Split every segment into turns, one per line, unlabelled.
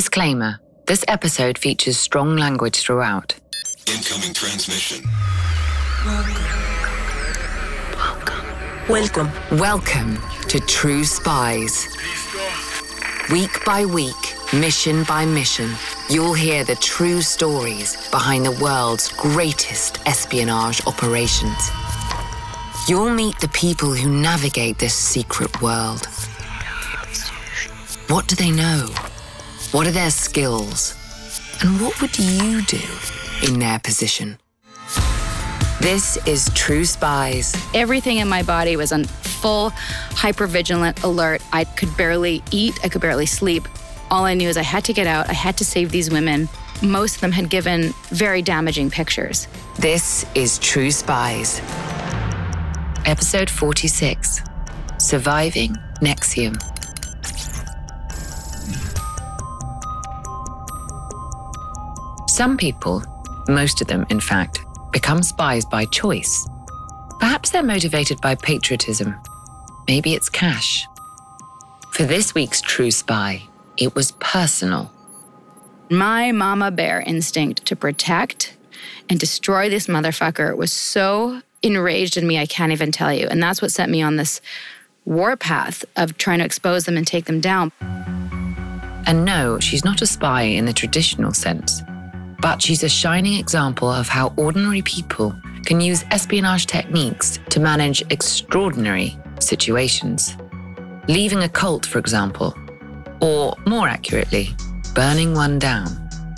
Disclaimer this episode features strong language throughout.
Incoming transmission.
Welcome.
Welcome to True Spies. Week by week, mission by mission, you'll hear the true stories behind the world's greatest espionage operations. You'll meet the people who navigate this secret world. What do they know? What are their skills? And what would you do in their position? This is True Spies.
Everything in my body was on full hypervigilant alert. I could barely eat, I could barely sleep. All I knew is I had to get out, I had to save these women. Most of them had given very damaging pictures.
This is True Spies. Episode 46 Surviving NXIVM. Some people, most of them in fact, become spies by choice. Perhaps they're motivated by patriotism. Maybe it's cash. For this week's True Spy, it was personal.
My mama bear instinct to protect and destroy this motherfucker was so enraged in me, I can't even tell you. And that's what set me on this warpath of trying to expose them and take them down.
And no, she's not a spy in the traditional sense, but she's a shining example of how ordinary people can use espionage techniques to manage extraordinary situations. Leaving a cult, for example, or more accurately, burning one down.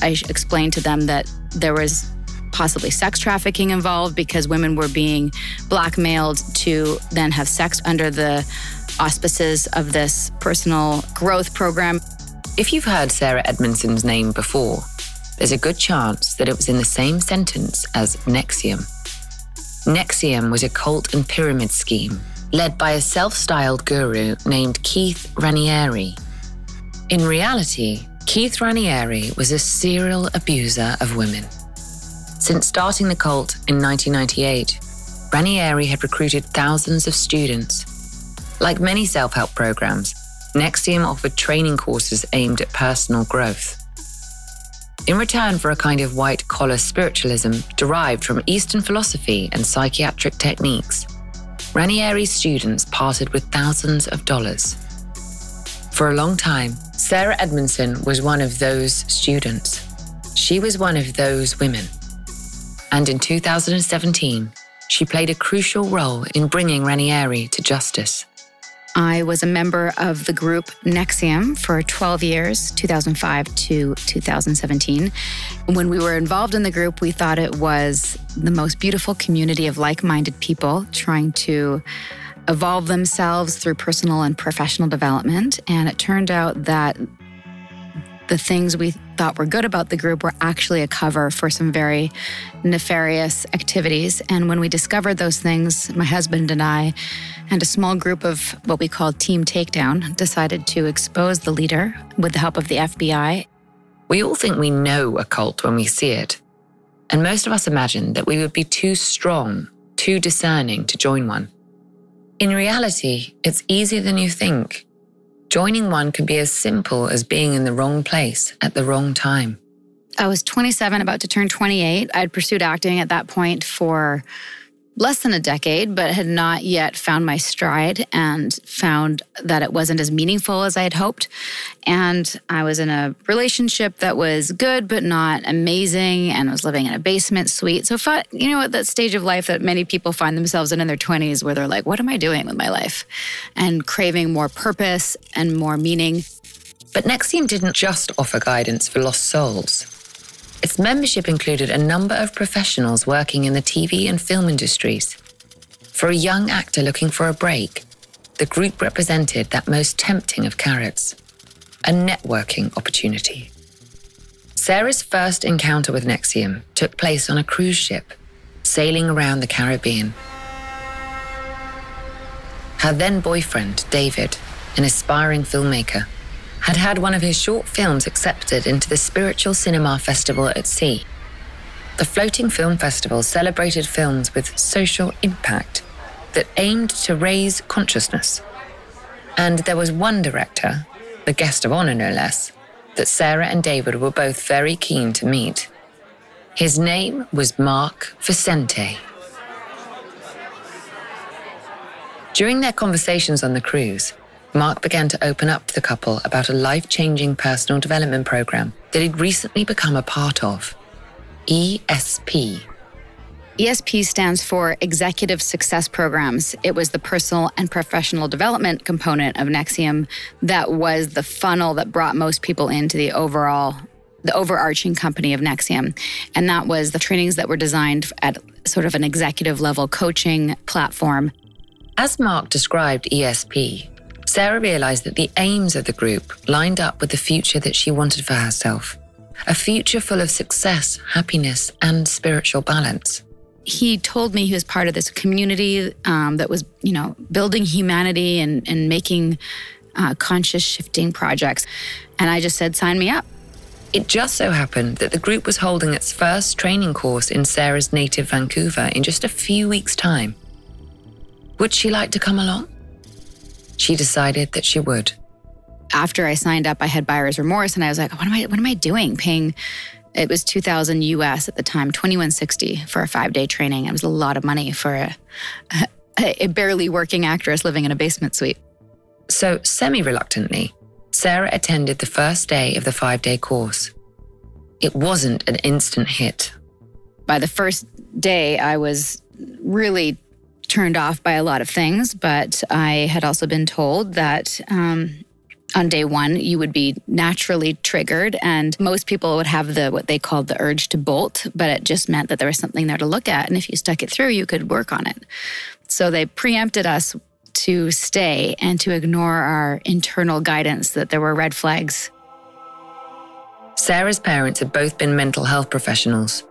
I explained to them that there was possibly sex trafficking involved because women were being blackmailed to then have sex under the auspices of this personal growth program.
If you've heard Sarah Edmondson's name before, there's a good chance that it was in the same sentence as NXIVM. NXIVM was a cult and pyramid scheme led by a self styled guru named Keith Raniere. In reality, Keith Raniere was a serial abuser of women. Since starting the cult in 1998, Raniere had recruited thousands of students. Like many self help programs, NXIVM offered training courses aimed at personal growth. In return for a kind of white collar spiritualism derived from Eastern philosophy and psychiatric techniques, Raniere's students parted with thousands of dollars. For a long time, Sarah Edmondson was one of those students. She was one of those women. And in 2017, she played a crucial role in bringing Raniere to justice.
I was a member of the group NXIVM for 12 years, 2005 to 2017. When we were involved in the group, we thought it was the most beautiful community of like minded people trying to evolve themselves through personal and professional development. And it turned out that the things we thought were good about the group were actually a cover for some very nefarious activities. And when we discovered those things, my husband and I, and a small group of what we called Team Takedown, decided to expose the leader with the help of the FBI.
We all think we know a cult when we see it. And most of us imagine that we would be too strong, too discerning to join one. In reality, it's easier than you think. Joining one can be as simple as being in the wrong place at the wrong time.
I was 27, about to turn 28. I'd pursued acting at that point for less than a decade, but had not yet found my stride and found that it wasn't as meaningful as I had hoped. And I was in a relationship that was good, but not amazing, and was living in a basement suite. So, you know, at that stage of life that many people find themselves in in their 20s, where they're like, what am I doing with my life? And craving more purpose and more meaning.
But NXIVM didn't just offer guidance for lost souls. Its membership included a number of professionals working in the TV and film industries. For a young actor looking for a break, the group represented that most tempting of carrots a networking opportunity. Sarah's first encounter with NXIVM took place on a cruise ship, sailing around the Caribbean. Her then boyfriend, David, an aspiring filmmaker, had had one of his short films accepted into the Spiritual Cinema Festival at Sea. The floating film festival celebrated films with social impact that aimed to raise consciousness. And there was one director, the guest of honor no less, that Sarah and David were both very keen to meet. His name was Mark Vicente. During their conversations on the cruise, Mark began to open up to the couple about a life changing personal development program that he'd recently become a part of ESP.
ESP stands for Executive Success Programs. It was the personal and professional development component of NXIVM that was the funnel that brought most people into the overall the overarching company of NXIVM. And that was the trainings that were designed at sort of an executive level coaching platform.
As Mark described ESP, Sarah realized that the aims of the group lined up with the future that she wanted for herself a future full of success, happiness, and spiritual balance.
He told me he was part of this community um, that was, you know, building humanity and, and making uh, conscious shifting projects. And I just said, sign me up.
It just so happened that the group was holding its first training course in Sarah's native Vancouver in just a few weeks' time. Would she like to come along? She decided that she would.
After I signed up, I had buyer's remorse and I was like, what am I what am I doing paying it was 2000 US at the time, 2160 for a 5-day training. It was a lot of money for a, a, a barely working actress living in a basement suite.
So, semi reluctantly, Sarah attended the first day of the five day course. It wasn't an instant hit.
By the first day, I was really turned off by a lot of things, but I had also been told that um, on day one you would be naturally triggered, and most people would have the what they called the urge to bolt, but it just meant that there was something there to look at, and if you stuck it through, you could work on it. So they preempted us to stay and to ignore our internal guidance that there were red flags.
Sarah's parents had both been mental health professionals.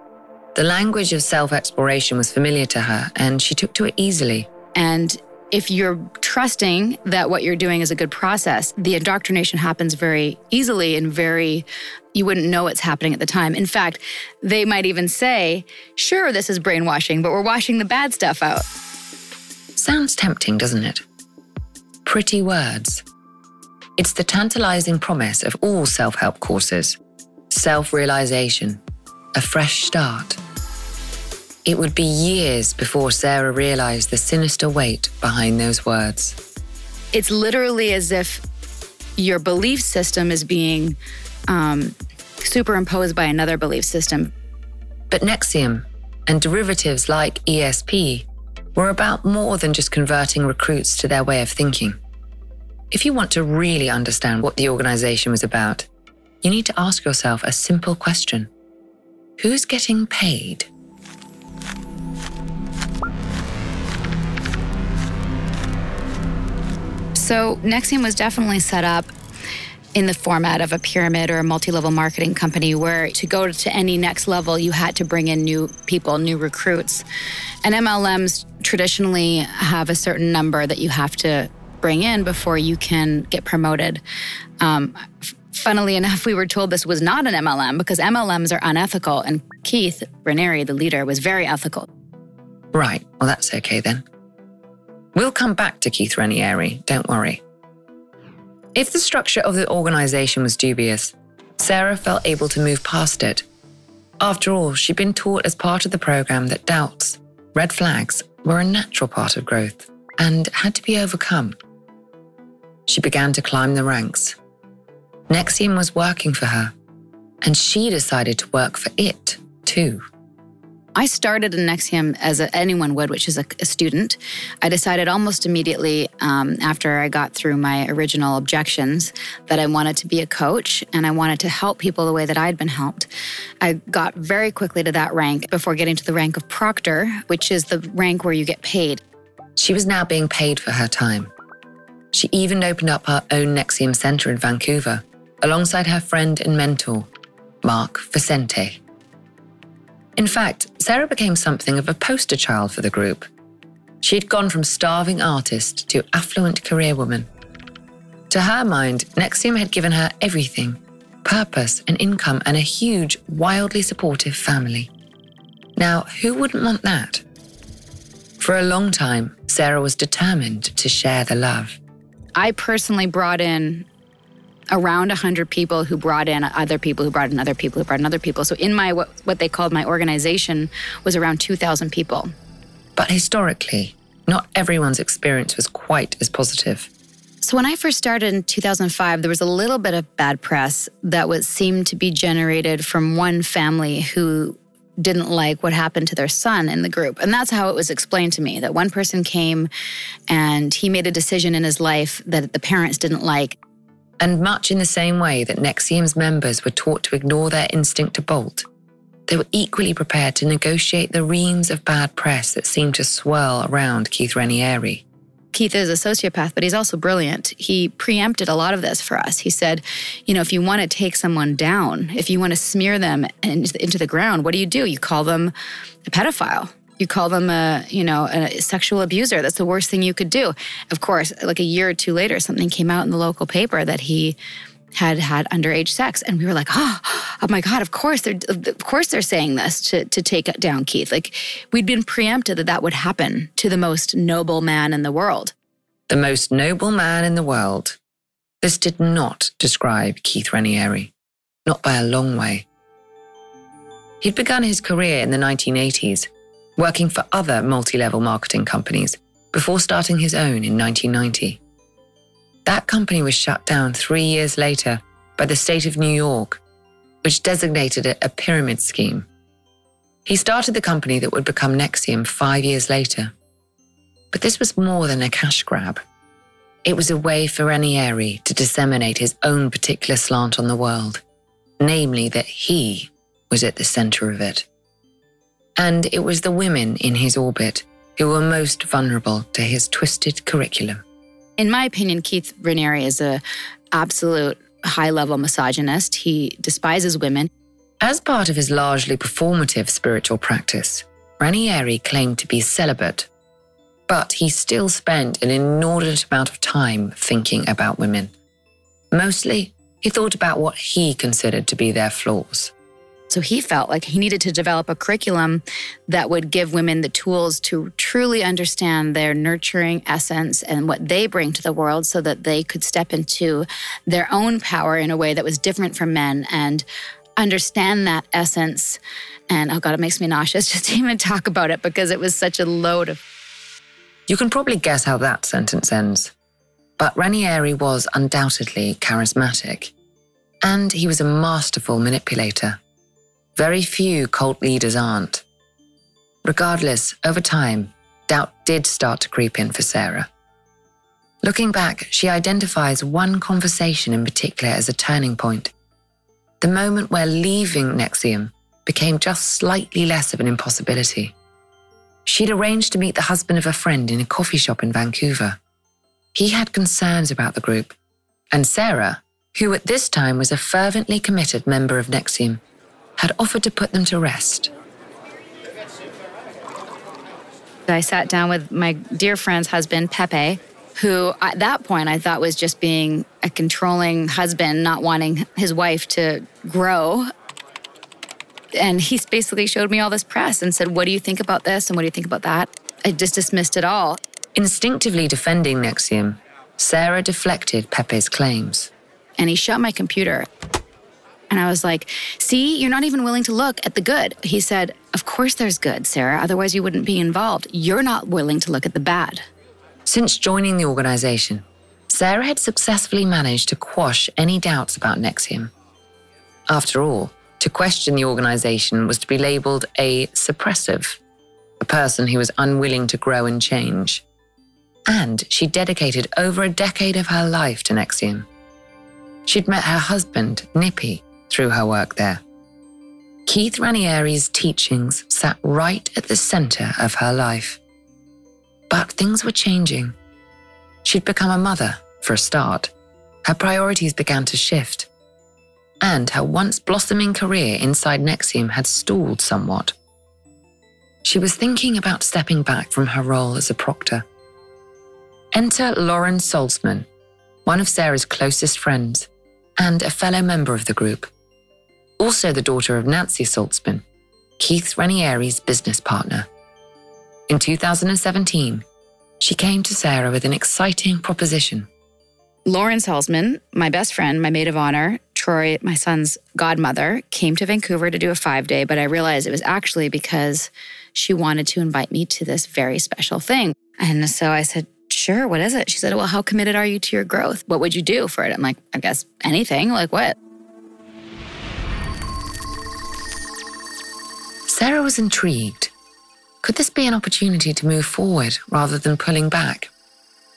The language of self exploration was familiar to her, and she took to it easily.
And if you're trusting that what you're doing is a good process, the indoctrination happens very easily and very, you wouldn't know it's happening at the time. In fact, they might even say, sure, this is brainwashing, but we're washing the bad stuff out.
Sounds tempting, doesn't it? Pretty words. It's the tantalizing promise of all self help courses self realization, a fresh start. It would be years before Sarah realized the sinister weight behind those words.
It's literally as if your belief system is being um, superimposed by another belief system.
But NXIVM and derivatives like ESP were about more than just converting recruits to their way of thinking. If you want to really understand what the organization was about, you need to ask yourself a simple question Who's getting paid?
So, NXIVM was definitely set up in the format of a pyramid or a multi-level marketing company where to go to any next level you had to bring in new people new recruits. And mlms traditionally have a certain number that you have to bring in before you can get promoted. Um, funnily enough we were told this was not an mlm because mlms are unethical and keith raniere the leader was very ethical.
Right. Well that's okay then we'll come back to keith raniere don't worry if the structure of the organization was dubious, Sarah felt able to move past it. After all, she'd been taught as part of the program that doubts, red flags, were a natural part of growth and had to be overcome. She began to climb the ranks. NXIVM was working for her, and she decided to work for it too.
I started in NXIVM as a, anyone would, which is a, a, student. I decided almost immediately um, after I got through my original objections that I wanted to be a coach and I wanted to help people the way that I'd been helped. I got very quickly to that rank before getting to the rank of proctor, which is the rank where you get paid.
She was now being paid for her time. She even opened up her own NXIVM Center in Vancouver alongside her friend and mentor, Mark Vicente. In fact, Sarah became something of a poster child for the group. She had gone from starving artist to affluent career woman. To her mind, NXIVM had given her everything purpose, and income, and a huge, wildly supportive family. Now, who wouldn't want that? For a long time, Sarah was determined to share the love.
I personally brought in around 100 people who brought in other people who brought in other people who brought in other people. So in my what, what they called my organization was around 2,000 people.
But historically, not everyone's experience was quite as positive.
So when I first started in 2005, there was a little bit of bad press that was seemed to be generated from one family who didn't like what happened to their son in the group. And that's how it was explained to me that one person came and he made a decision in his life that the parents didn't like.
And much in the same way that NXIVM's members were taught to ignore their instinct to bolt, they were equally prepared to negotiate the reams of bad press that seemed to swirl around Keith Raniere.
Keith is a sociopath, but he's also brilliant. He preempted a lot of this for us. He said, you know, if you want to take someone down, if you want to smear them into the ground, what do you do? You call them a pedophile. You call them a, you know, a sexual abuser. That's the worst thing you could do. Of course, like a year or two later, something came out in the local paper that he had had underage sex. And we were like oh, oh my god of course they're of course they're saying this to to take down keith. Like we'd been preempted that that would happen to the most noble man in the world.
The most noble man in the world. This did not describe keith raniere not by a long way. He'd begun his career in the 1980s working for other multi-level marketing companies before starting his own in 1990 that company was shut down three years later by the state of New York, which designated it a pyramid scheme. He started the company that would become NXIVM five years later. But this was more than a cash grab. It was a way for Raniere to disseminate his own particular slant on the world, namely that he was at the center of it. And it was the women in his orbit who were most vulnerable to his twisted curriculum.
In my opinion, Keith Raniere is a absolute high-level misogynist. He despises women.
As part of his largely performative spiritual practice, Raniere claimed to be celibate, but he still spent an inordinate amount of time thinking about women. Mostly, he thought about what he considered to be their flaws.
So he felt like he needed to develop a curriculum that would give women the tools to truly understand their nurturing essence and what they bring to the world so that they could step into their own power in a way that was different from men and understand that essence. And oh God, it makes me nauseous just to even talk about it because it was such a load of.
You can probably guess how that sentence ends. But Raniere was undoubtedly charismatic, and he was a masterful manipulator. Very few cult leaders aren't. Regardless, over time, doubt did start to creep in for Sarah. Looking back, she identifies one conversation in particular as a turning point. The moment where leaving NXIVM became just slightly less of an impossibility. She'd arranged to meet the husband of a friend in a coffee shop in Vancouver. He had concerns about the group, and Sarah, who at this time was a fervently committed member of NXIVM, had offered to put them to rest.
I sat down with my dear friend's husband, Pepe, who at that point I thought was just being a controlling husband, not wanting his wife to grow. And he basically showed me all this press and said, What do you think about this? And what do you think about that? I just dismissed it all.
Instinctively defending NXIVM, Sarah deflected Pepe's claims.
And he shut my computer. And I was like, See, you're not even willing to look at the good. He said, Of course there's good, Sarah. Otherwise, you wouldn't be involved. You're not willing to look at the bad.
Since joining the organization, Sarah had successfully managed to quash any doubts about NXIVM. After all, to question the organization was to be labeled a suppressive, a person who was unwilling to grow and change. And she dedicated over a decade of her life to NXIVM. She'd met her husband, Nippy, through her work there. Keith Raniere's teachings sat right at the center of her life. But things were changing. She'd become a mother, for a start. Her priorities began to shift. And her once blossoming career inside NXIVM had stalled somewhat. She was thinking about stepping back from her role as a proctor. Enter Lauren Salzman, one of Sarah's closest friends and a fellow member of the group also the daughter of Nancy Salzman, Keith Raniere's business partner. In 2017, she came to Sarah with an exciting proposition.
Lauren Salzman, my best friend, my maid of honor, Troy, my son's godmother, came to Vancouver to do a five day, but I realized it was actually because she wanted to invite me to this very special thing. And so I said, Sure, what is it? She said, Well, how committed are you to your growth? What would you do for it? I'm like, I guess anything. Like what?
Sarah was intrigued. Could this be an opportunity to move forward rather than pulling back?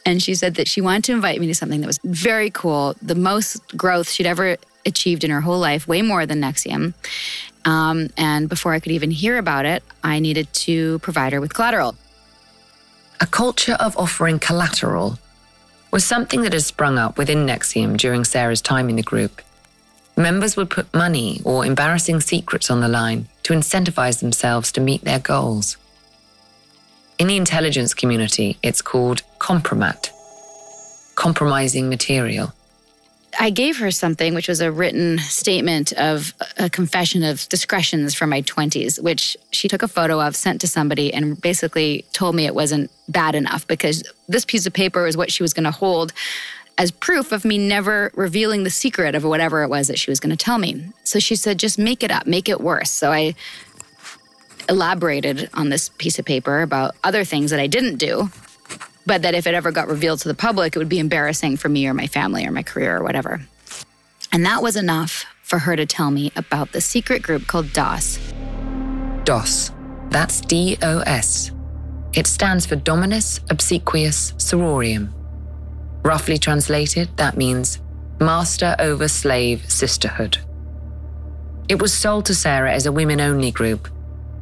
And she said that she wanted to invite me to something that was very cool, the most growth she'd ever achieved in her whole life, way more than NXIVM. Um, and before I could even hear about it, I needed to provide her with collateral.
A culture of offering collateral was something that had sprung up within NXIVM during Sarah's time in the group. Members would put money or embarrassing secrets on the line to incentivize themselves to meet their goals. In the intelligence community, it's called compromat, compromising material.
I gave her something, which was a written statement of a confession of discretions from my 20s, which she took a photo of, sent to somebody, and basically told me it wasn't bad enough because this piece of paper is what she was going to hold as proof of me never revealing the secret of whatever it was that she was going to tell me. So she said, just make it up, make it worse. So I elaborated on this piece of paper about other things that I didn't do but that if it ever got revealed to the public, it would be embarrassing for me or my family or my career or whatever. And that was enough for her to tell me about the secret group called DOS.
DOS. That's D O S. It stands for Dominus Obsequious Sororium. Roughly translated, that means Master over Slave Sisterhood. It was sold to Sarah as a women only group,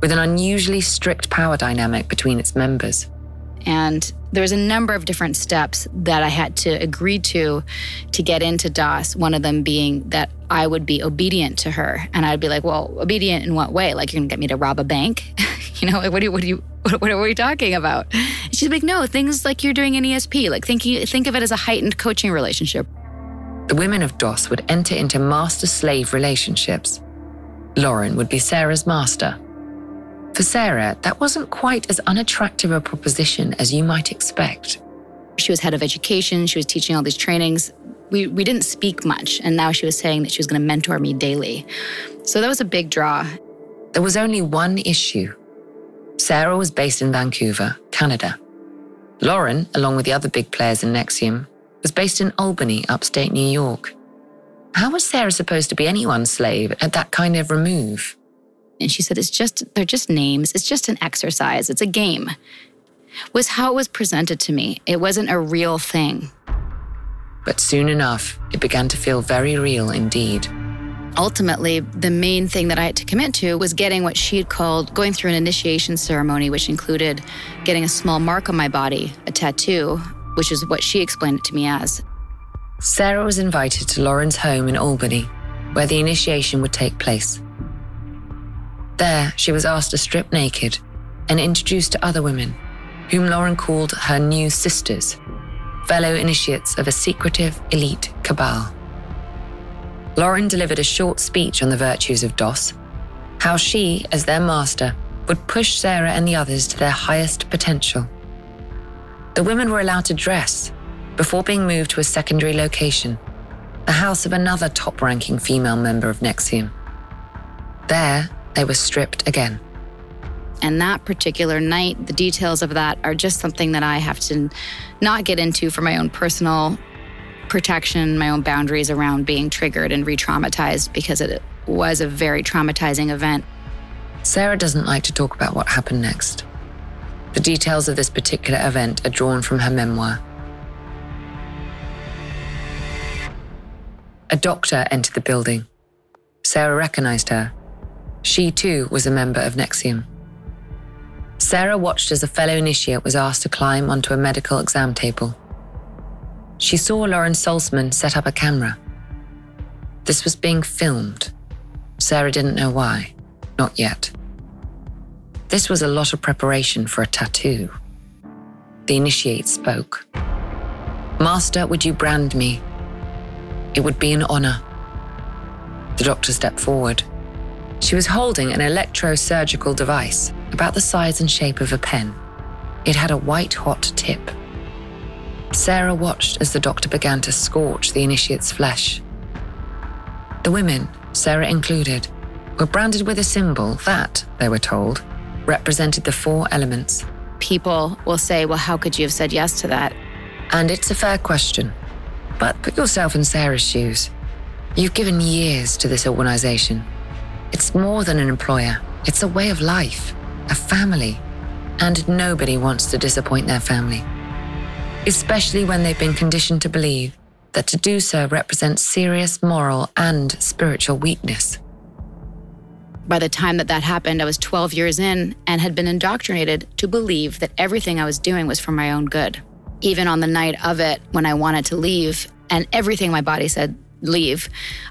with an unusually strict power dynamic between its members.
And there was a number of different steps that I had to agree to to get into DOS. One of them being that I would be obedient to her, and I'd be like, "Well, obedient in what way? Like you're gonna get me to rob a bank? you know, like what do you, what do you, what, are we talking about?" She's like, "No, things like you're doing in ESP. Like thinking, think of it as a heightened coaching relationship."
The women of DOS would enter into master-slave relationships. Lauren would be Sarah's master, for Sarah, that wasn't quite as unattractive a proposition as you might expect.
She was head of education, she was teaching all these trainings. We, we didn't speak much, and now she was saying that she was going to mentor me daily. So that was a big draw.
There was only one issue. Sarah was based in Vancouver, Canada. Lauren, along with the other big players in NXIVM, was based in Albany, upstate New York. How was Sarah supposed to be anyone's slave at that kind of remove?
And she said, It's just, they're just names. It's just an exercise. It's a game. Was how it was presented to me. It wasn't a real thing.
But soon enough, it began to feel very real indeed.
Ultimately, the main thing that I had to commit to was getting what she had called going through an initiation ceremony, which included getting a small mark on my body, a tattoo, which is what she explained it to me as.
Sarah was invited to Lauren's home in Albany, where the initiation would take place. There, she was asked to strip naked and introduced to other women, whom Lauren called her new sisters, fellow initiates of a secretive elite cabal. Lauren delivered a short speech on the virtues of DOS, how she, as their master, would push Sarah and the others to their highest potential. The women were allowed to dress before being moved to a secondary location, the house of another top ranking female member of NXIVM. There, they were stripped again.
And that particular night, the details of that are just something that I have to not get into for my own personal protection, my own boundaries around being triggered and re traumatized because it was a very traumatizing event.
Sarah doesn't like to talk about what happened next. The details of this particular event are drawn from her memoir. A doctor entered the building. Sarah recognized her she too was a member of NXIVM. Sarah watched as a fellow initiate was asked to climb onto a medical exam table. She saw Lauren Salzman set up a camera. This was being filmed. Sarah didn't know why. Not yet. This was a lot of preparation for a tattoo. The initiate spoke. Master, would you brand me? It would be an honor. The doctor stepped forward. She was holding an electrosurgical device about the size and shape of a pen. It had a white hot tip. Sarah watched as the doctor began to scorch the initiate's flesh. The women, Sarah included, were branded with a symbol that, they were told, represented the four elements.
People will say, Well, how could you have said yes to that?
And it's a fair question. But put yourself in Sarah's shoes. You've given years to this organization. It's more than an employer, it's a way of life, a family. And nobody wants to disappoint their family. Especially when they've been conditioned to believe that to do so represents serious moral and spiritual weakness.
By the time that that happened, I was 12 years in and had been indoctrinated to believe that everything I was doing was for my own good. Even on the night of it, when I wanted to leave, and everything my body said, leave,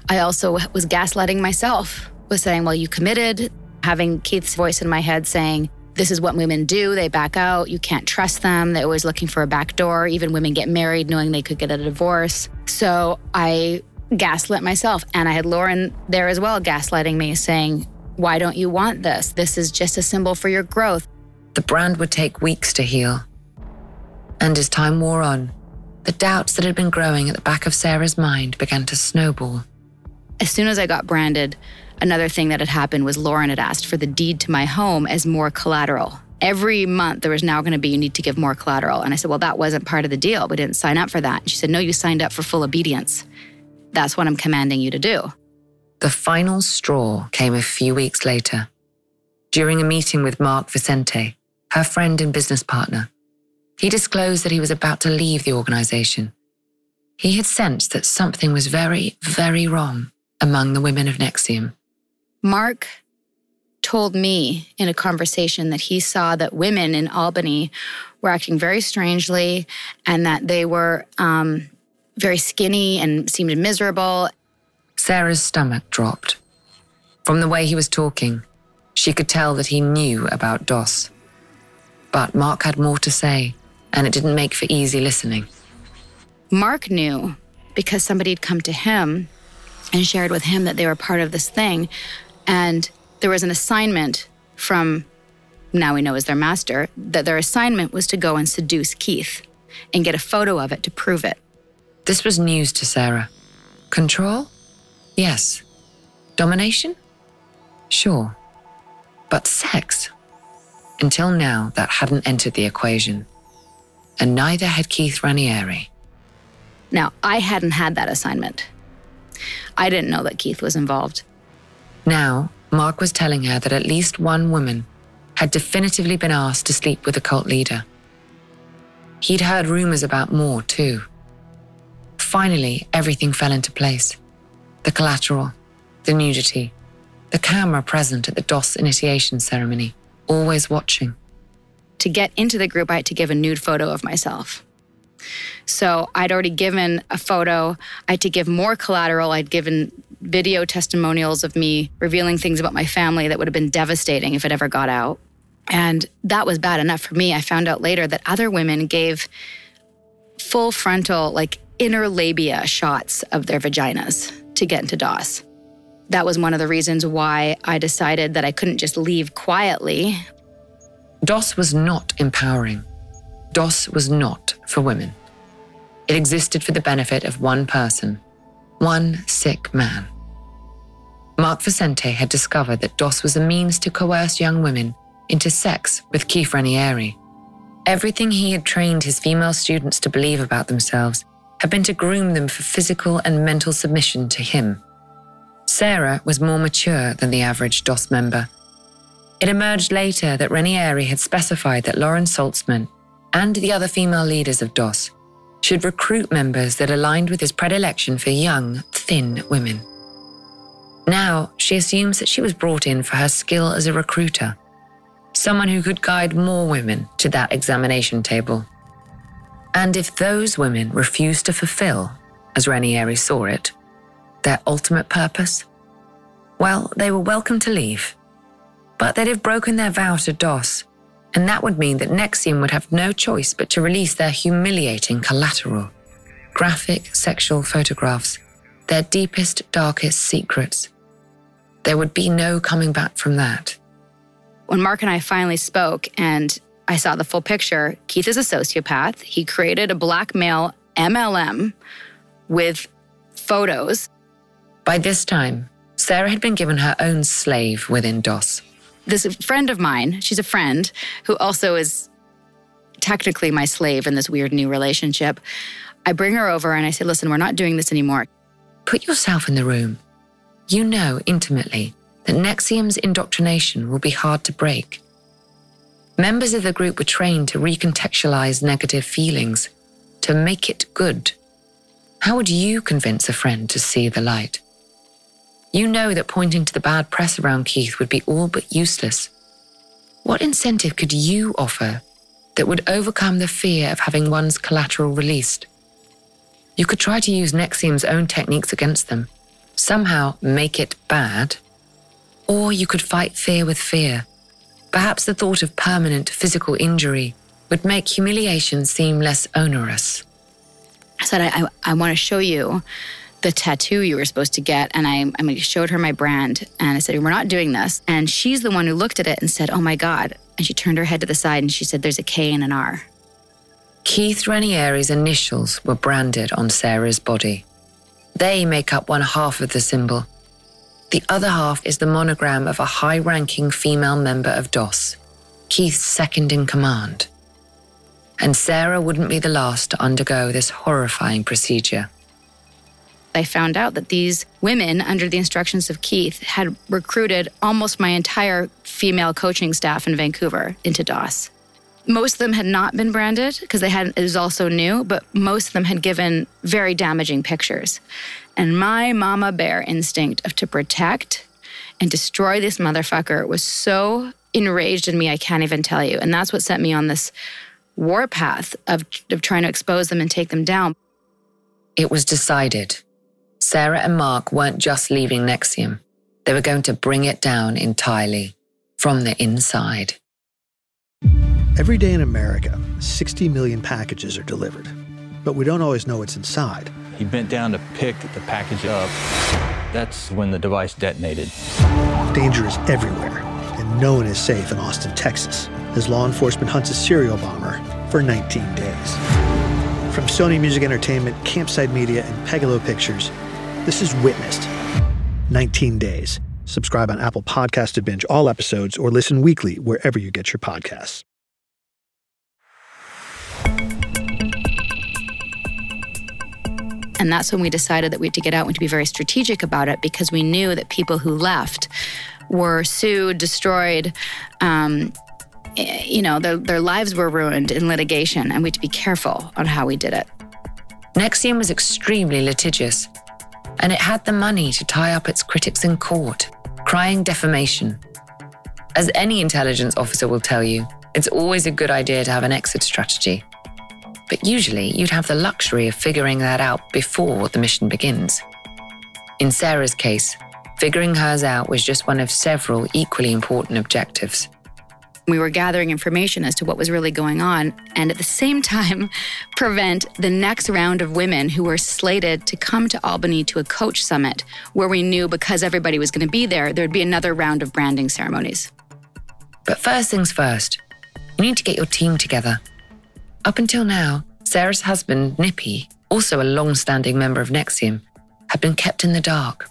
I also was gaslighting myself, was saying, well, you committed, having Keith's voice in my head saying, this is what women do. They back out. You can't trust them. They're always looking for a back door. Even women get married knowing they could get a divorce. So I gaslit myself. And I had Lauren there as well, gaslighting me, saying, Why don't you want this? This is just a symbol for your growth.
The brand would take weeks to heal. And as time wore on, the doubts that had been growing at the back of Sarah's mind began to snowball.
As soon as I got branded, another thing that had happened was Lauren had asked for the deed to my home as more collateral. Every month, there was now going to be, you need to give more collateral. And I said, Well, that wasn't part of the deal. We didn't sign up for that. And she said, No, you signed up for full obedience. That's what I'm commanding you to do.
The final straw came a few weeks later. During a meeting with Mark Vicente, her friend and business partner, he disclosed that he was about to leave the organization. He had sensed that something was very, very wrong among the women of NXIVM.
Mark told me in a conversation that he saw that women in Albany were acting very strangely and that they were um, very skinny and seemed miserable.
Sarah's stomach dropped. From the way he was talking, she could tell that he knew about DOS. But Mark had more to say, and it didn't make for easy listening.
Mark knew because somebody had come to him and shared with him that they were part of this thing. And there was an assignment from now we know as their master that their assignment was to go and seduce Keith and get a photo of it to prove it.
This was news to Sarah. Control? Yes. Domination? Sure. But sex? Until now, that hadn't entered the equation. And neither had Keith Raniere.
Now, I hadn't had that assignment. I didn't know that Keith was involved.
Now, Mark was telling her that at least one woman had definitively been asked to sleep with a cult leader. He'd heard rumors about more, too. Finally, everything fell into place the collateral, the nudity, the camera present at the DOS initiation ceremony, always watching.
To get into the group, I had to give a nude photo of myself. So I'd already given a photo. I had to give more collateral. I'd given video testimonials of me revealing things about my family that would have been devastating if it ever got out. And that was bad enough for me. I found out later that other women gave full frontal, like inner labia shots of their vaginas to get into DOS. That was one of the reasons why I decided that I couldn't just leave quietly.
DOS was not empowering. DOS was not for women. It existed for the benefit of one person, one sick man. Mark Vicente had discovered that DOS was a means to coerce young women into sex with Keith Raniere. Everything he had trained his female students to believe about themselves had been to groom them for physical and mental submission to him. Sarah was more mature than the average DOS member. It emerged later that Raniere had specified that Lauren Salzman and the other female leaders of DOS should recruit members that aligned with his predilection for young, thin women. Now, she assumes that she was brought in for her skill as a recruiter, someone who could guide more women to that examination table. And if those women refused to fulfill, as Raniere saw it, their ultimate purpose, well, they were welcome to leave. But they'd have broken their vow to DOS, and that would mean that NXIVM would have no choice but to release their humiliating collateral graphic sexual photographs, their deepest, darkest secrets. There would be no coming back from that.
When Mark and I finally spoke and I saw the full picture. Keith is a sociopath. He created a blackmail MLM with photos.
By this time, Sarah had been given her own slave within DOS.
This friend of mine, she's a friend who also is technically my slave in this weird new relationship. I bring her over and I say, listen, we're not doing this anymore.
Put yourself in the room. You know intimately that NXIVM's indoctrination will be hard to break. Members of the group were trained to recontextualize negative feelings, to make it good. How would you convince a friend to see the light? You know that pointing to the bad press around Keith would be all but useless. What incentive could you offer that would overcome the fear of having one's collateral released? You could try to use NXIVM's own techniques against them, somehow make it bad, or you could fight fear with fear. Perhaps the thought of permanent physical injury would make humiliation seem less onerous.
I said, I, I, I want to show you the tattoo you were supposed to get. And I, I mean, showed her my brand and I said, We're not doing this. And she's the one who looked at it and said, Oh my God. And she turned her head to the side and she said, There's a K and an R.
Keith Raniere's initials were branded on Sarah's body. They make up one half of the symbol. The other half is the monogram of a high ranking female member of DOS, Keith's second in command. And Sarah wouldn't be the last to undergo this horrifying procedure.
I found out that these women, under the instructions of Keith, had recruited almost my entire female coaching staff in Vancouver into DOS. Most of them had not been branded because they had it was also new, but most of them had given very damaging pictures. And my mama bear instinct of to protect and destroy this motherfucker was so enraged in me, I can't even tell you. And that's what sent me on this warpath of, of trying to expose them and take them down.
It was decided. Sarah and Mark weren't just leaving NXIVM, they were going to bring it down entirely from the inside.
Every day in America, 60 million packages are delivered, but we don't always know what's inside.
He bent down to pick the package up. That's when the device detonated.
Danger is everywhere, and no one is safe in Austin, Texas, as law enforcement hunts a serial bomber for 19 days. From Sony Music Entertainment, Campside Media, and Pegalo Pictures, this is Witnessed 19 Days. Subscribe on Apple Podcast to binge all episodes or listen weekly wherever you get your podcasts.
And that's when we decided that we had to get out and to be very strategic about it because we knew that people who left were sued, destroyed, um, eh, you know, their, their lives were ruined in litigation, and we had to be careful on how we did it.
NXIVM was extremely litigious, and it had the money to tie up its critics in court, crying defamation. As any intelligence officer will tell you, it's always a good idea to have an exit strategy but usually you'd have the luxury of figuring that out before the mission begins. In Sarah's case, figuring hers out was just one of several equally important objectives.
We were gathering information as to what was really going on, and at the same time, prevent the next round of women who were slated to come to Albany to a coach summit, where we knew because everybody was going to be there, there'd be another round of branding ceremonies.
But first things first, you need to get your team together up until now, Sarah's husband, Nippy, also a long standing member of NXIVM, had been kept in the dark.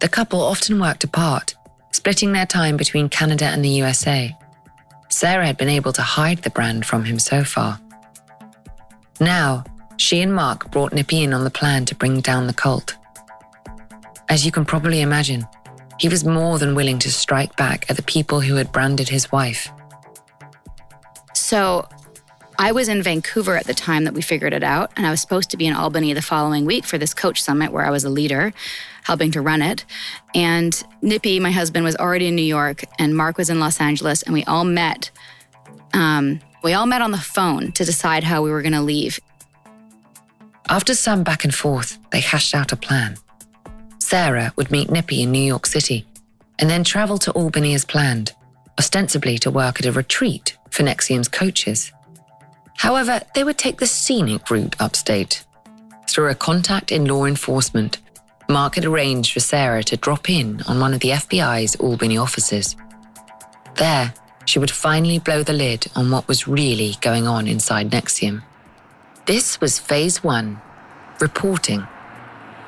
The couple often worked apart, splitting their time between Canada and the USA. Sarah had been able to hide the brand from him so far. Now, she and Mark brought Nippy in on the plan to bring down the cult. As you can probably imagine, he was more than willing to strike back at the people who had branded his wife.
So I was in Vancouver at the time that we figured it out, and I was supposed to be in Albany the following week for this coach summit where I was a leader, helping to run it. And Nippy, my husband, was already in New York, and Mark was in Los Angeles, and we all met. Um, we all met on the phone to decide how we were going to leave.
After some back and forth, they hashed out a plan. Sarah would meet Nippy in New York City and then travel to Albany as planned, ostensibly to work at a retreat for NXIVM's coaches. However, they would take the scenic route upstate. Through a contact in law enforcement, Mark had arranged for Sarah to drop in on one of the FBI's Albany offices. There, she would finally blow the lid on what was really going on inside NXIVM. This was phase one reporting.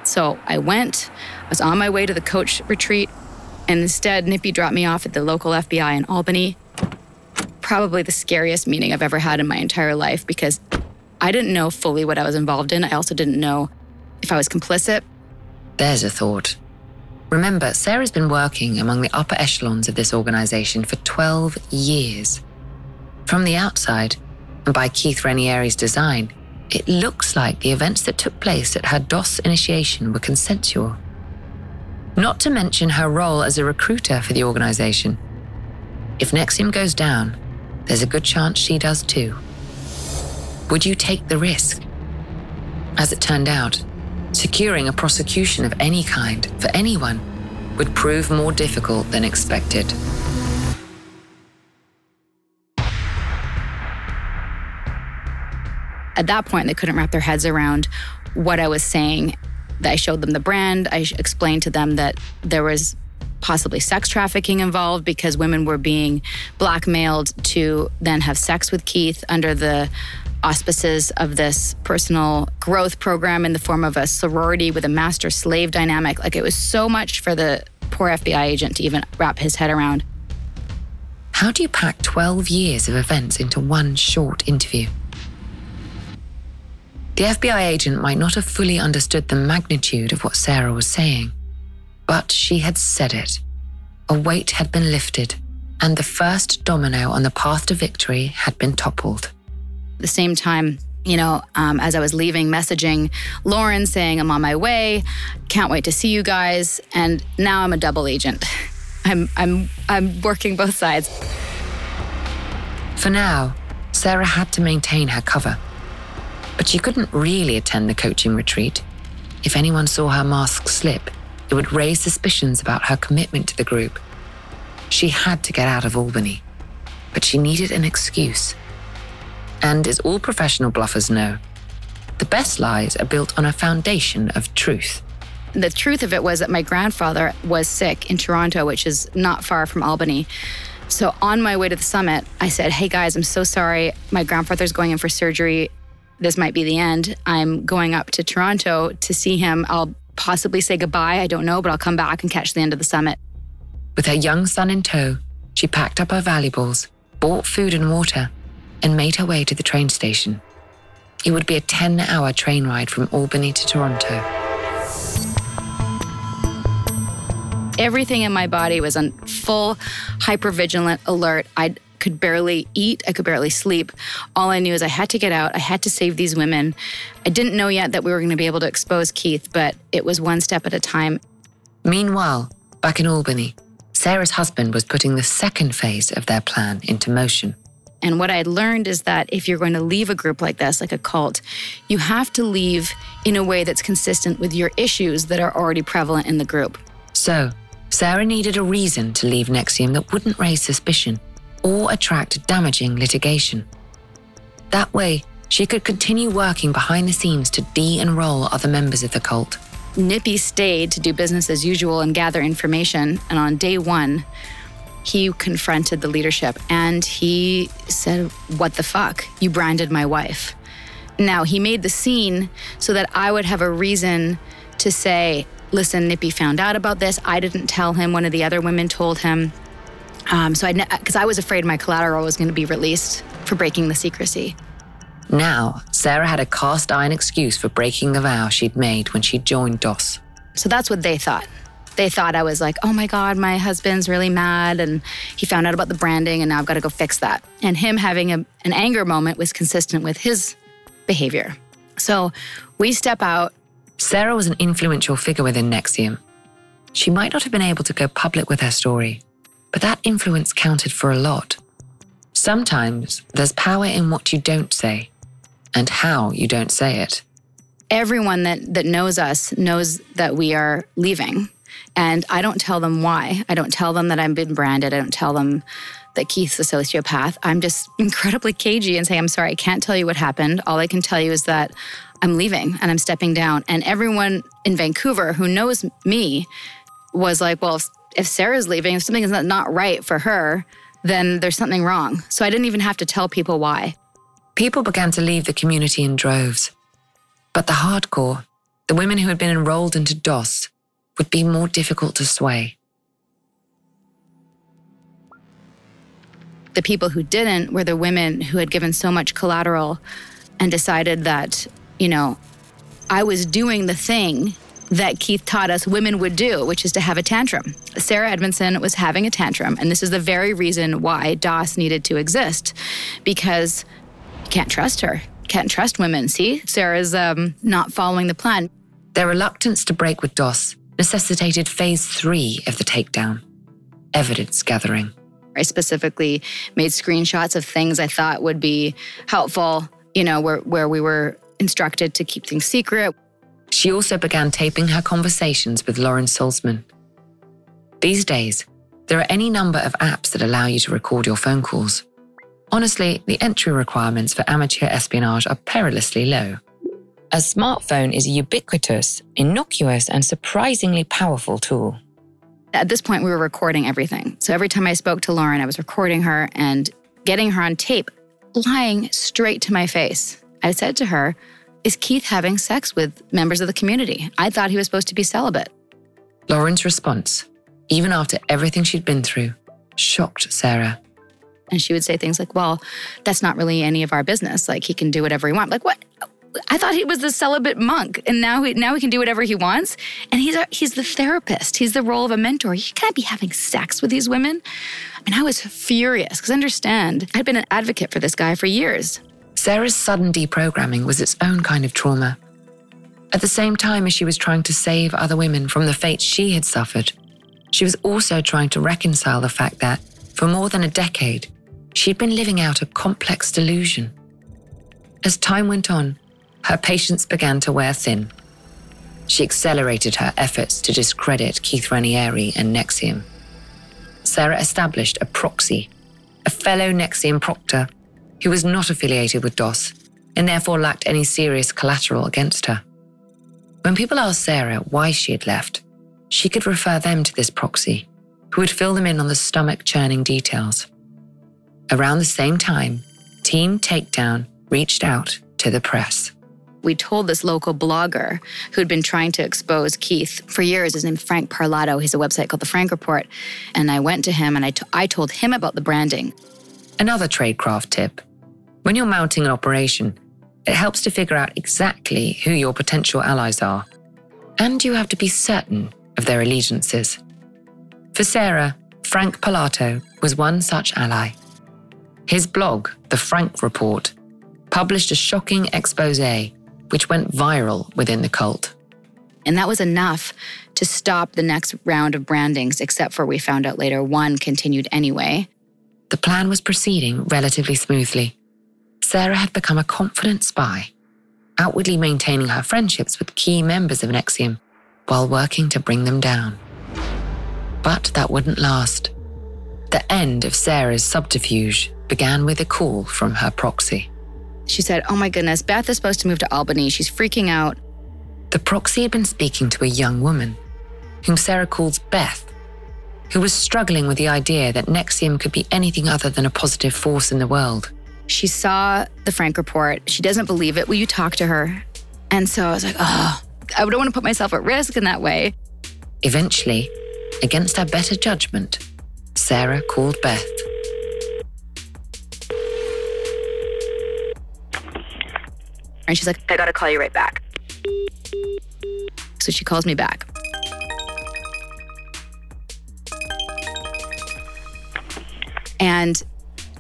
So I went, I was on my way to the coach retreat, and instead, Nippy dropped me off at the local FBI in Albany. Probably the scariest meeting I've ever had in my entire life because I didn't know fully what I was involved in. I also didn't know if I was complicit.
There's a thought. Remember, Sarah's been working among the upper echelons of this organization for 12 years. From the outside, and by Keith Raniere's design, it looks like the events that took place at her DOS initiation were consensual. Not to mention her role as a recruiter for the organization. If NXIVM goes down, there's a good chance she does too. Would you take the risk? As it turned out, securing a prosecution of any kind for anyone would prove more difficult than expected.
At that point, they couldn't wrap their heads around what I was saying. I showed them the brand. I explained to them that there was possibly sex trafficking involved because women were being blackmailed to then have sex with Keith under the auspices of this personal growth program in the form of a sorority with a master slave dynamic. Like it was so much for the poor FBI agent to even wrap his head around.
How do you pack 12 years of events into one short interview? The FBI agent might not have fully understood the magnitude of what Sarah was saying, but she had said it. A weight had been lifted, and the first domino on the path to victory had been toppled.
At the same time, you know, um, as I was leaving, messaging Lauren saying, I'm on my way, can't wait to see you guys. And now I'm a double agent. I'm, I'm, I'm working both sides.
For now, Sarah had to maintain her cover. But she couldn't really attend the coaching retreat. If anyone saw her mask slip, it would raise suspicions about her commitment to the group. She had to get out of Albany, but she needed an excuse. And as all professional bluffers know, the best lies are built on a foundation of truth.
The truth of it was that my grandfather was sick in Toronto, which is not far from Albany. So on my way to the summit, I said, Hey guys, I'm so sorry. My grandfather's going in for surgery this might be the end. I'm going up to Toronto to see him. I'll possibly say goodbye. I don't know, but I'll come back and catch the end of the summit.
With her young son in tow, she packed up her valuables, bought food and water, and made her way to the train station. It would be a 10 hour train ride from Albany to Toronto.
Everything in my body was on full hypervigilant alert. I'd could barely eat. I could barely sleep. All I knew is I had to get out. I had to save these women. I didn't know yet that we were going to be able to expose Keith, but it was one step at a time.
Meanwhile, back in Albany, Sarah's husband was putting the second phase of their plan into motion.
And what I had learned is that if you're going to leave a group like this, like a cult, you have to leave in a way that's consistent with your issues that are already prevalent in the group.
So, Sarah needed a reason to leave NXIVM that wouldn't raise suspicion or attract damaging litigation. That way, she could continue working behind the scenes to de enroll other members of the cult.
Nippy stayed to do business as usual and gather information. And on day one, he confronted the leadership and he said, What the fuck? You branded my wife. Now, he made the scene so that I would have a reason to say, Listen, Nippy found out about this. I didn't tell him. One of the other women told him. Um, so I, because I was afraid my collateral was going to be released for breaking the secrecy.
Now, Sarah had a cast iron excuse for breaking the vow she'd made when she joined DOS.
So that's what they thought. They thought I was like, oh my God, my husband's really mad and he found out about the branding and now I've got to go fix that. And him having a, an anger moment was consistent with his behavior. So we step out.
Sarah was an influential figure within NXIVM. She might not have been able to go public with her story, but that influence counted for a lot. Sometimes there's power in what you don't say and how you don't say it.
Everyone that, that knows us knows that we are leaving. And I don't tell them why. I don't tell them that I've been branded. I don't tell them that Keith's a sociopath. I'm just incredibly cagey and say, I'm sorry, I can't tell you what happened. All I can tell you is that I'm leaving and I'm stepping down. And everyone in Vancouver who knows me was like, well, if Sarah's leaving, if something is not right for her, then there's something wrong. So I didn't even have to tell people why.
People began to leave the community in droves. But the hardcore, the women who had been enrolled into DOS, would be more difficult to sway.
The people who didn't were the women who had given so much collateral and decided that, you know, I was doing the thing that Keith taught us women would do, which is to have a tantrum. Sarah Edmondson was having a tantrum, and this is the very reason why DOS needed to exist, because you can't trust her. Can't trust women. See, Sarah's um, not following the plan.
Their reluctance to break with DOS necessitated phase three of the takedown evidence gathering.
I specifically made screenshots of things I thought would be helpful, you know, where, where we were instructed to keep things secret.
She also began taping her conversations with Lauren Salzman. These days, there are any number of apps that allow you to record your phone calls. Honestly, the entry requirements for amateur espionage are perilously low. A smartphone is a ubiquitous, innocuous, and surprisingly powerful tool.
At this point, we were recording everything. So every time I spoke to Lauren, I was recording her and getting her on tape, lying straight to my face. I said to her, Is Keith having sex with members of the community? I thought he was supposed to be celibate.
Lauren's response, even after everything she'd been through, shocked Sarah.
And she would say things like, Well, that's not really any of our business. Like, he can do whatever he wants. Like, what? I thought he was the celibate monk, and now he now he can do whatever he wants. And he's a, he's the therapist. He's the role of a mentor. He can't be having sex with these women. Mean, I was furious because I understand, I'd been an advocate for this guy for years.
Sarah's sudden deprogramming was its own kind of trauma. At the same time as she was trying to save other women from the fate she had suffered, she was also trying to reconcile the fact that, for more than a decade, she'd been living out a complex delusion. As time went on, her patience began to wear thin. She accelerated her efforts to discredit Keith Raniere and NXIVM. Sarah established a proxy, a fellow NXIVM proctor who was not affiliated with DOS and therefore lacked any serious collateral against her. When people asked Sarah why she had left, she could refer them to this proxy, who would fill them in on the stomach churning details. Around the same time, Team Takedown reached out to the press
we told this local blogger who'd been trying to expose Keith for years. His name's Frank Parlato. He's a website called The Frank Report. And I went to him and I, t- I told him about the branding.
Another tradecraft tip when you're mounting an operation, it helps to figure out exactly who your potential allies are. And you have to be certain of their allegiances. For Sarah, Frank Parlato was one such ally. His blog, The Frank Report, published a shocking expose which went viral within the cult.
And that was enough to stop the next round of brandings, except for we found out later one continued anyway.
The plan was proceeding relatively smoothly. Sarah had become a confident spy, outwardly maintaining her friendships with key members of NXIVM while working to bring them down. But that wouldn't last. The end of Sarah's subterfuge began with a call from her proxy.
She said, Oh my goodness, Beth is supposed to move to Albany. She's freaking out.
The proxy had been speaking to a young woman, whom Sarah calls Beth, who was struggling with the idea that NXIVM could be anything other than a positive force in the world.
She saw the Frank report. She doesn't believe it. Will you talk to her? And so I was like, oh, I don't want to put myself at risk in that way.
Eventually, against her better judgment, Sarah called Beth.
And she's like, I gotta call you right back. So she calls me back. And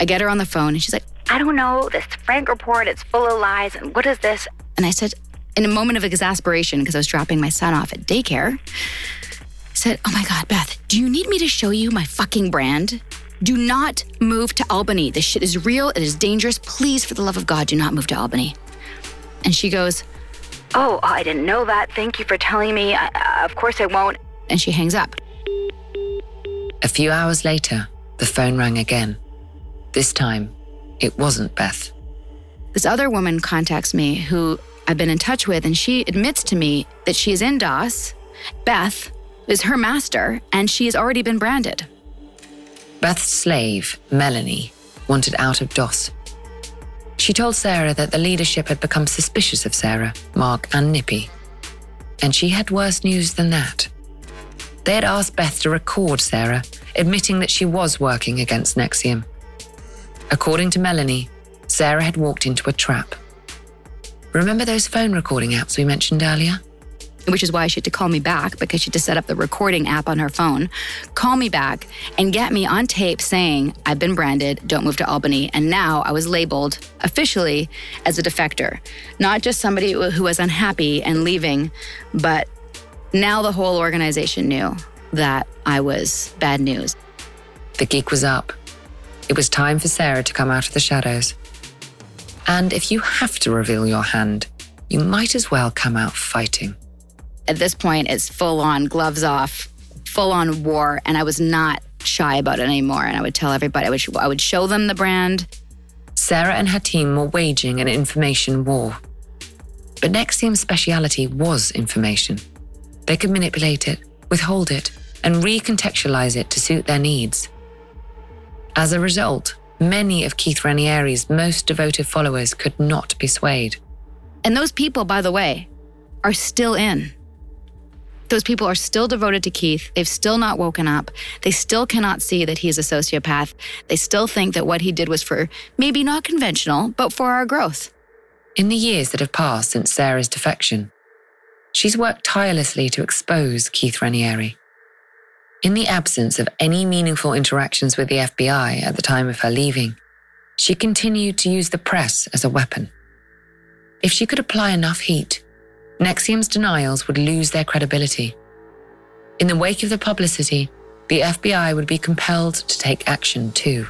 I get her on the phone and she's like, I don't know, this Frank report, it's full of lies. And what is this? And I said, in a moment of exasperation, because I was dropping my son off at daycare, I said, Oh my God, Beth, do you need me to show you my fucking brand? Do not move to Albany. This shit is real. It is dangerous. Please, for the love of God, do not move to Albany. And she goes, Oh, I didn't know that. Thank you for telling me. I, of course I won't. And she hangs up.
A few hours later, the phone rang again. This time, it wasn't Beth.
This other woman contacts me who I've been in touch with, and she admits to me that she is in DOS. Beth is her master, and she has already been branded.
Beth's slave, Melanie, wanted out of DOS. She told Sarah that the leadership had become suspicious of Sarah, Mark, and Nippy. And she had worse news than that. They had asked Beth to record Sarah, admitting that she was working against NXIVM. According to Melanie, Sarah had walked into a trap. Remember those phone recording apps we mentioned earlier?
Which is why she had to call me back because she had to set up the recording app on her phone, call me back and get me on tape saying, I've been branded, don't move to Albany. And now I was labeled officially as a defector, not just somebody who was unhappy and leaving, but now the whole organization knew that I was bad news.
The geek was up. It was time for Sarah to come out of the shadows. And if you have to reveal your hand, you might as well come out fighting
at this point, it's full on gloves off, full on war. And I was not shy about it anymore. And I would tell everybody, I would, I would show them the brand.
Sarah and her team were waging an information war. But NXIVM's speciality was information. They could manipulate it, withhold it, and recontextualize it to suit their needs. As a result, many of Keith Raniere's most devoted followers could not be swayed.
And those people, by the way, are still in. Those people are still devoted to Keith. They've still not woken up. They still cannot see that he's a sociopath. They still think that what he did was for maybe not conventional, but for our growth.
In the years that have passed since Sarah's defection, she's worked tirelessly to expose Keith Raniere. In the absence of any meaningful interactions with the FBI at the time of her leaving, she continued to use the press as a weapon. If she could apply enough heat, NXIVM's denials would lose their credibility. In the wake of the publicity, the FBI would be compelled to take action too.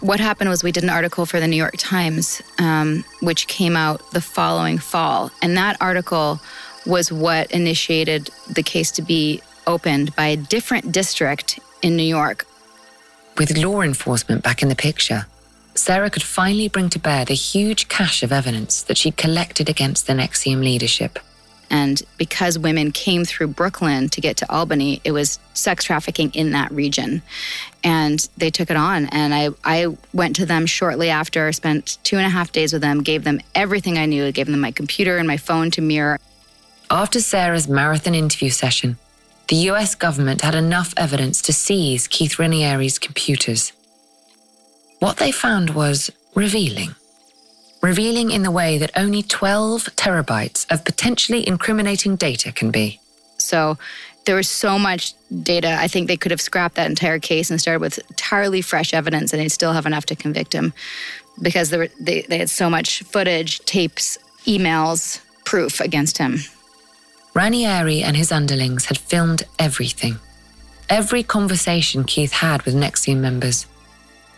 What happened was we did an article for the New York Times, um, which came out the following fall. And that article was what initiated the case to be opened by a different district in New York.
With law enforcement back in the picture, Sarah could finally bring to bear the huge cache of evidence that she'd collected against the NXIVM leadership.
And because women came through Brooklyn to get to Albany, it was sex trafficking in that region. And they took it on. And I, I went to them shortly after, spent two and a half days with them, gave them everything I knew, I gave them my computer and my phone to mirror.
After Sarah's marathon interview session, the US government had enough evidence to seize Keith Raniere's computers. What they found was revealing revealing in the way that only 12 terabytes of potentially incriminating data can be.
So there was so much data. I think they could have scrapped that entire case and started with entirely fresh evidence, and they'd still have enough to convict him because were, they, they had so much footage, tapes, emails, proof against him.
Raniere and his underlings had filmed everything. Every conversation Keith had with NXIVM members,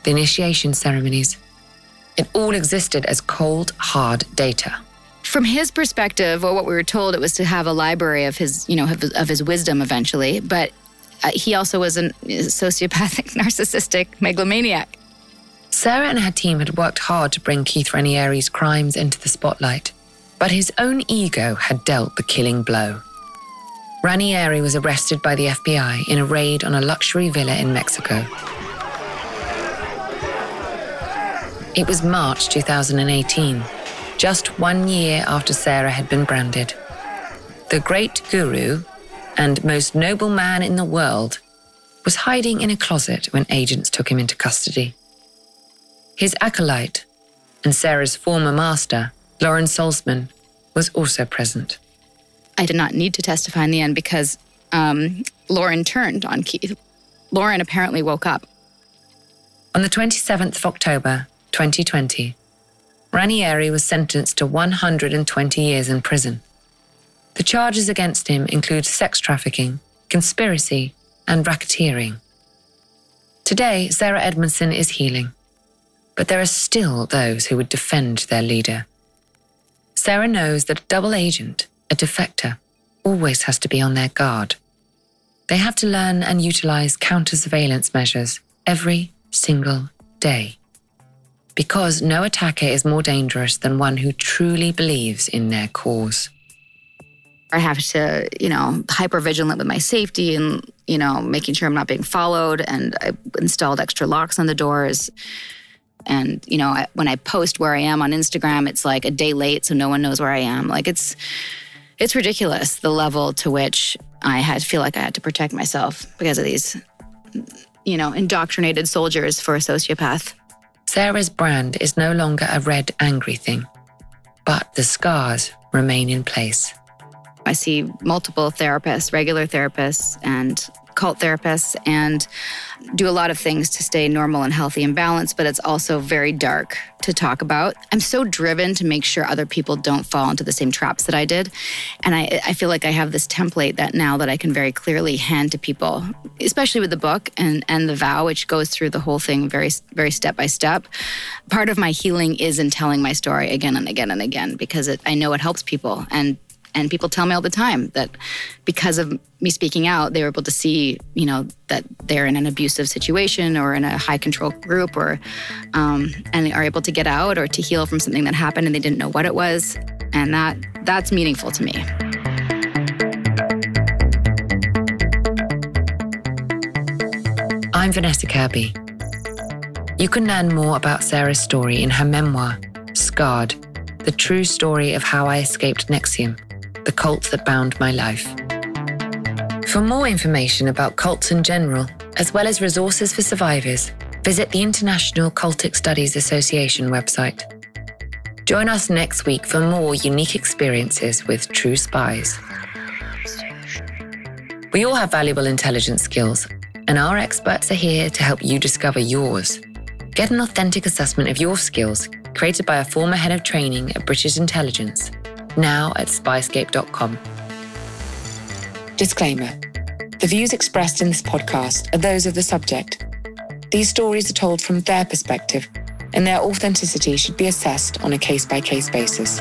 the initiation ceremonies, it all existed as cold, hard data.
From his perspective, or what we were told, it was to have a library of his, you know, of his wisdom eventually. But uh, he also was a sociopathic, narcissistic megalomaniac.
Sarah and her team had worked hard to bring Keith Raniere's crimes into the spotlight, but his own ego had dealt the killing blow. Raniere was arrested by the FBI in a raid on a luxury villa in Mexico. It was March 2018, just one year after Sarah had been branded. The great guru and most noble man in the world was hiding in a closet when agents took him into custody. His acolyte and Sarah's former master, Lauren Salzman, was also present.
I did not need to testify in the end because um, Lauren turned on Keith. Lauren apparently woke up.
On the 27th of October, 2020, Raniere was sentenced to 120 years in prison. The charges against him include sex trafficking, conspiracy, and racketeering. Today, Sarah Edmondson is healing, but there are still those who would defend their leader. Sarah knows that a double agent, a defector, always has to be on their guard. They have to learn and utilize counter surveillance measures every single day because no attacker is more dangerous than one who truly believes in their cause.
I have to, you know, hyper vigilant with my safety and, you know, making sure I'm not being followed. And I installed extra locks on the doors. And, you know, I, when I post where I am on Instagram, it's like a day late, so no one knows where I am. Like it's, it's ridiculous the level to which I had feel like I had to protect myself because of these, you know, indoctrinated soldiers for a sociopath.
Sarah's brand is no longer a red, angry thing, but the scars remain in place.
I see multiple therapists, regular therapists, and cult therapists, and do a lot of things to stay normal and healthy and balanced, but it's also very dark to talk about. I'm so driven to make sure other people don't fall into the same traps that I did. And I, I feel like I have this template that now that I can very clearly hand to people, especially with the book and, and the vow, which goes through the whole thing very, very step by step. Part of my healing is in telling my story again and again and again because it, I know it helps people. And and people tell me all the time that because of me speaking out, they were able to see, you know, that they're in an abusive situation or in a high control group, or um, and they are able to get out or to heal from something that happened and they didn't know what it was, and that that's meaningful to me.
I'm Vanessa Kirby. You can learn more about Sarah's story in her memoir, Scarred The True Story of How I Escaped NXIVM the cult that bound my life. For more information about cults in general, as well as resources for survivors, visit the International Cultic Studies Association website. Join us next week for more unique experiences with true spies. We all have valuable intelligence skills, and our experts are here to help you discover yours. Get an authentic assessment of your skills created by a former head of training at British Intelligence now at spyscape.com. Disclaimer The views expressed in this podcast are those of the subject. These stories are told from their perspective, and their authenticity should be assessed on a case by case basis.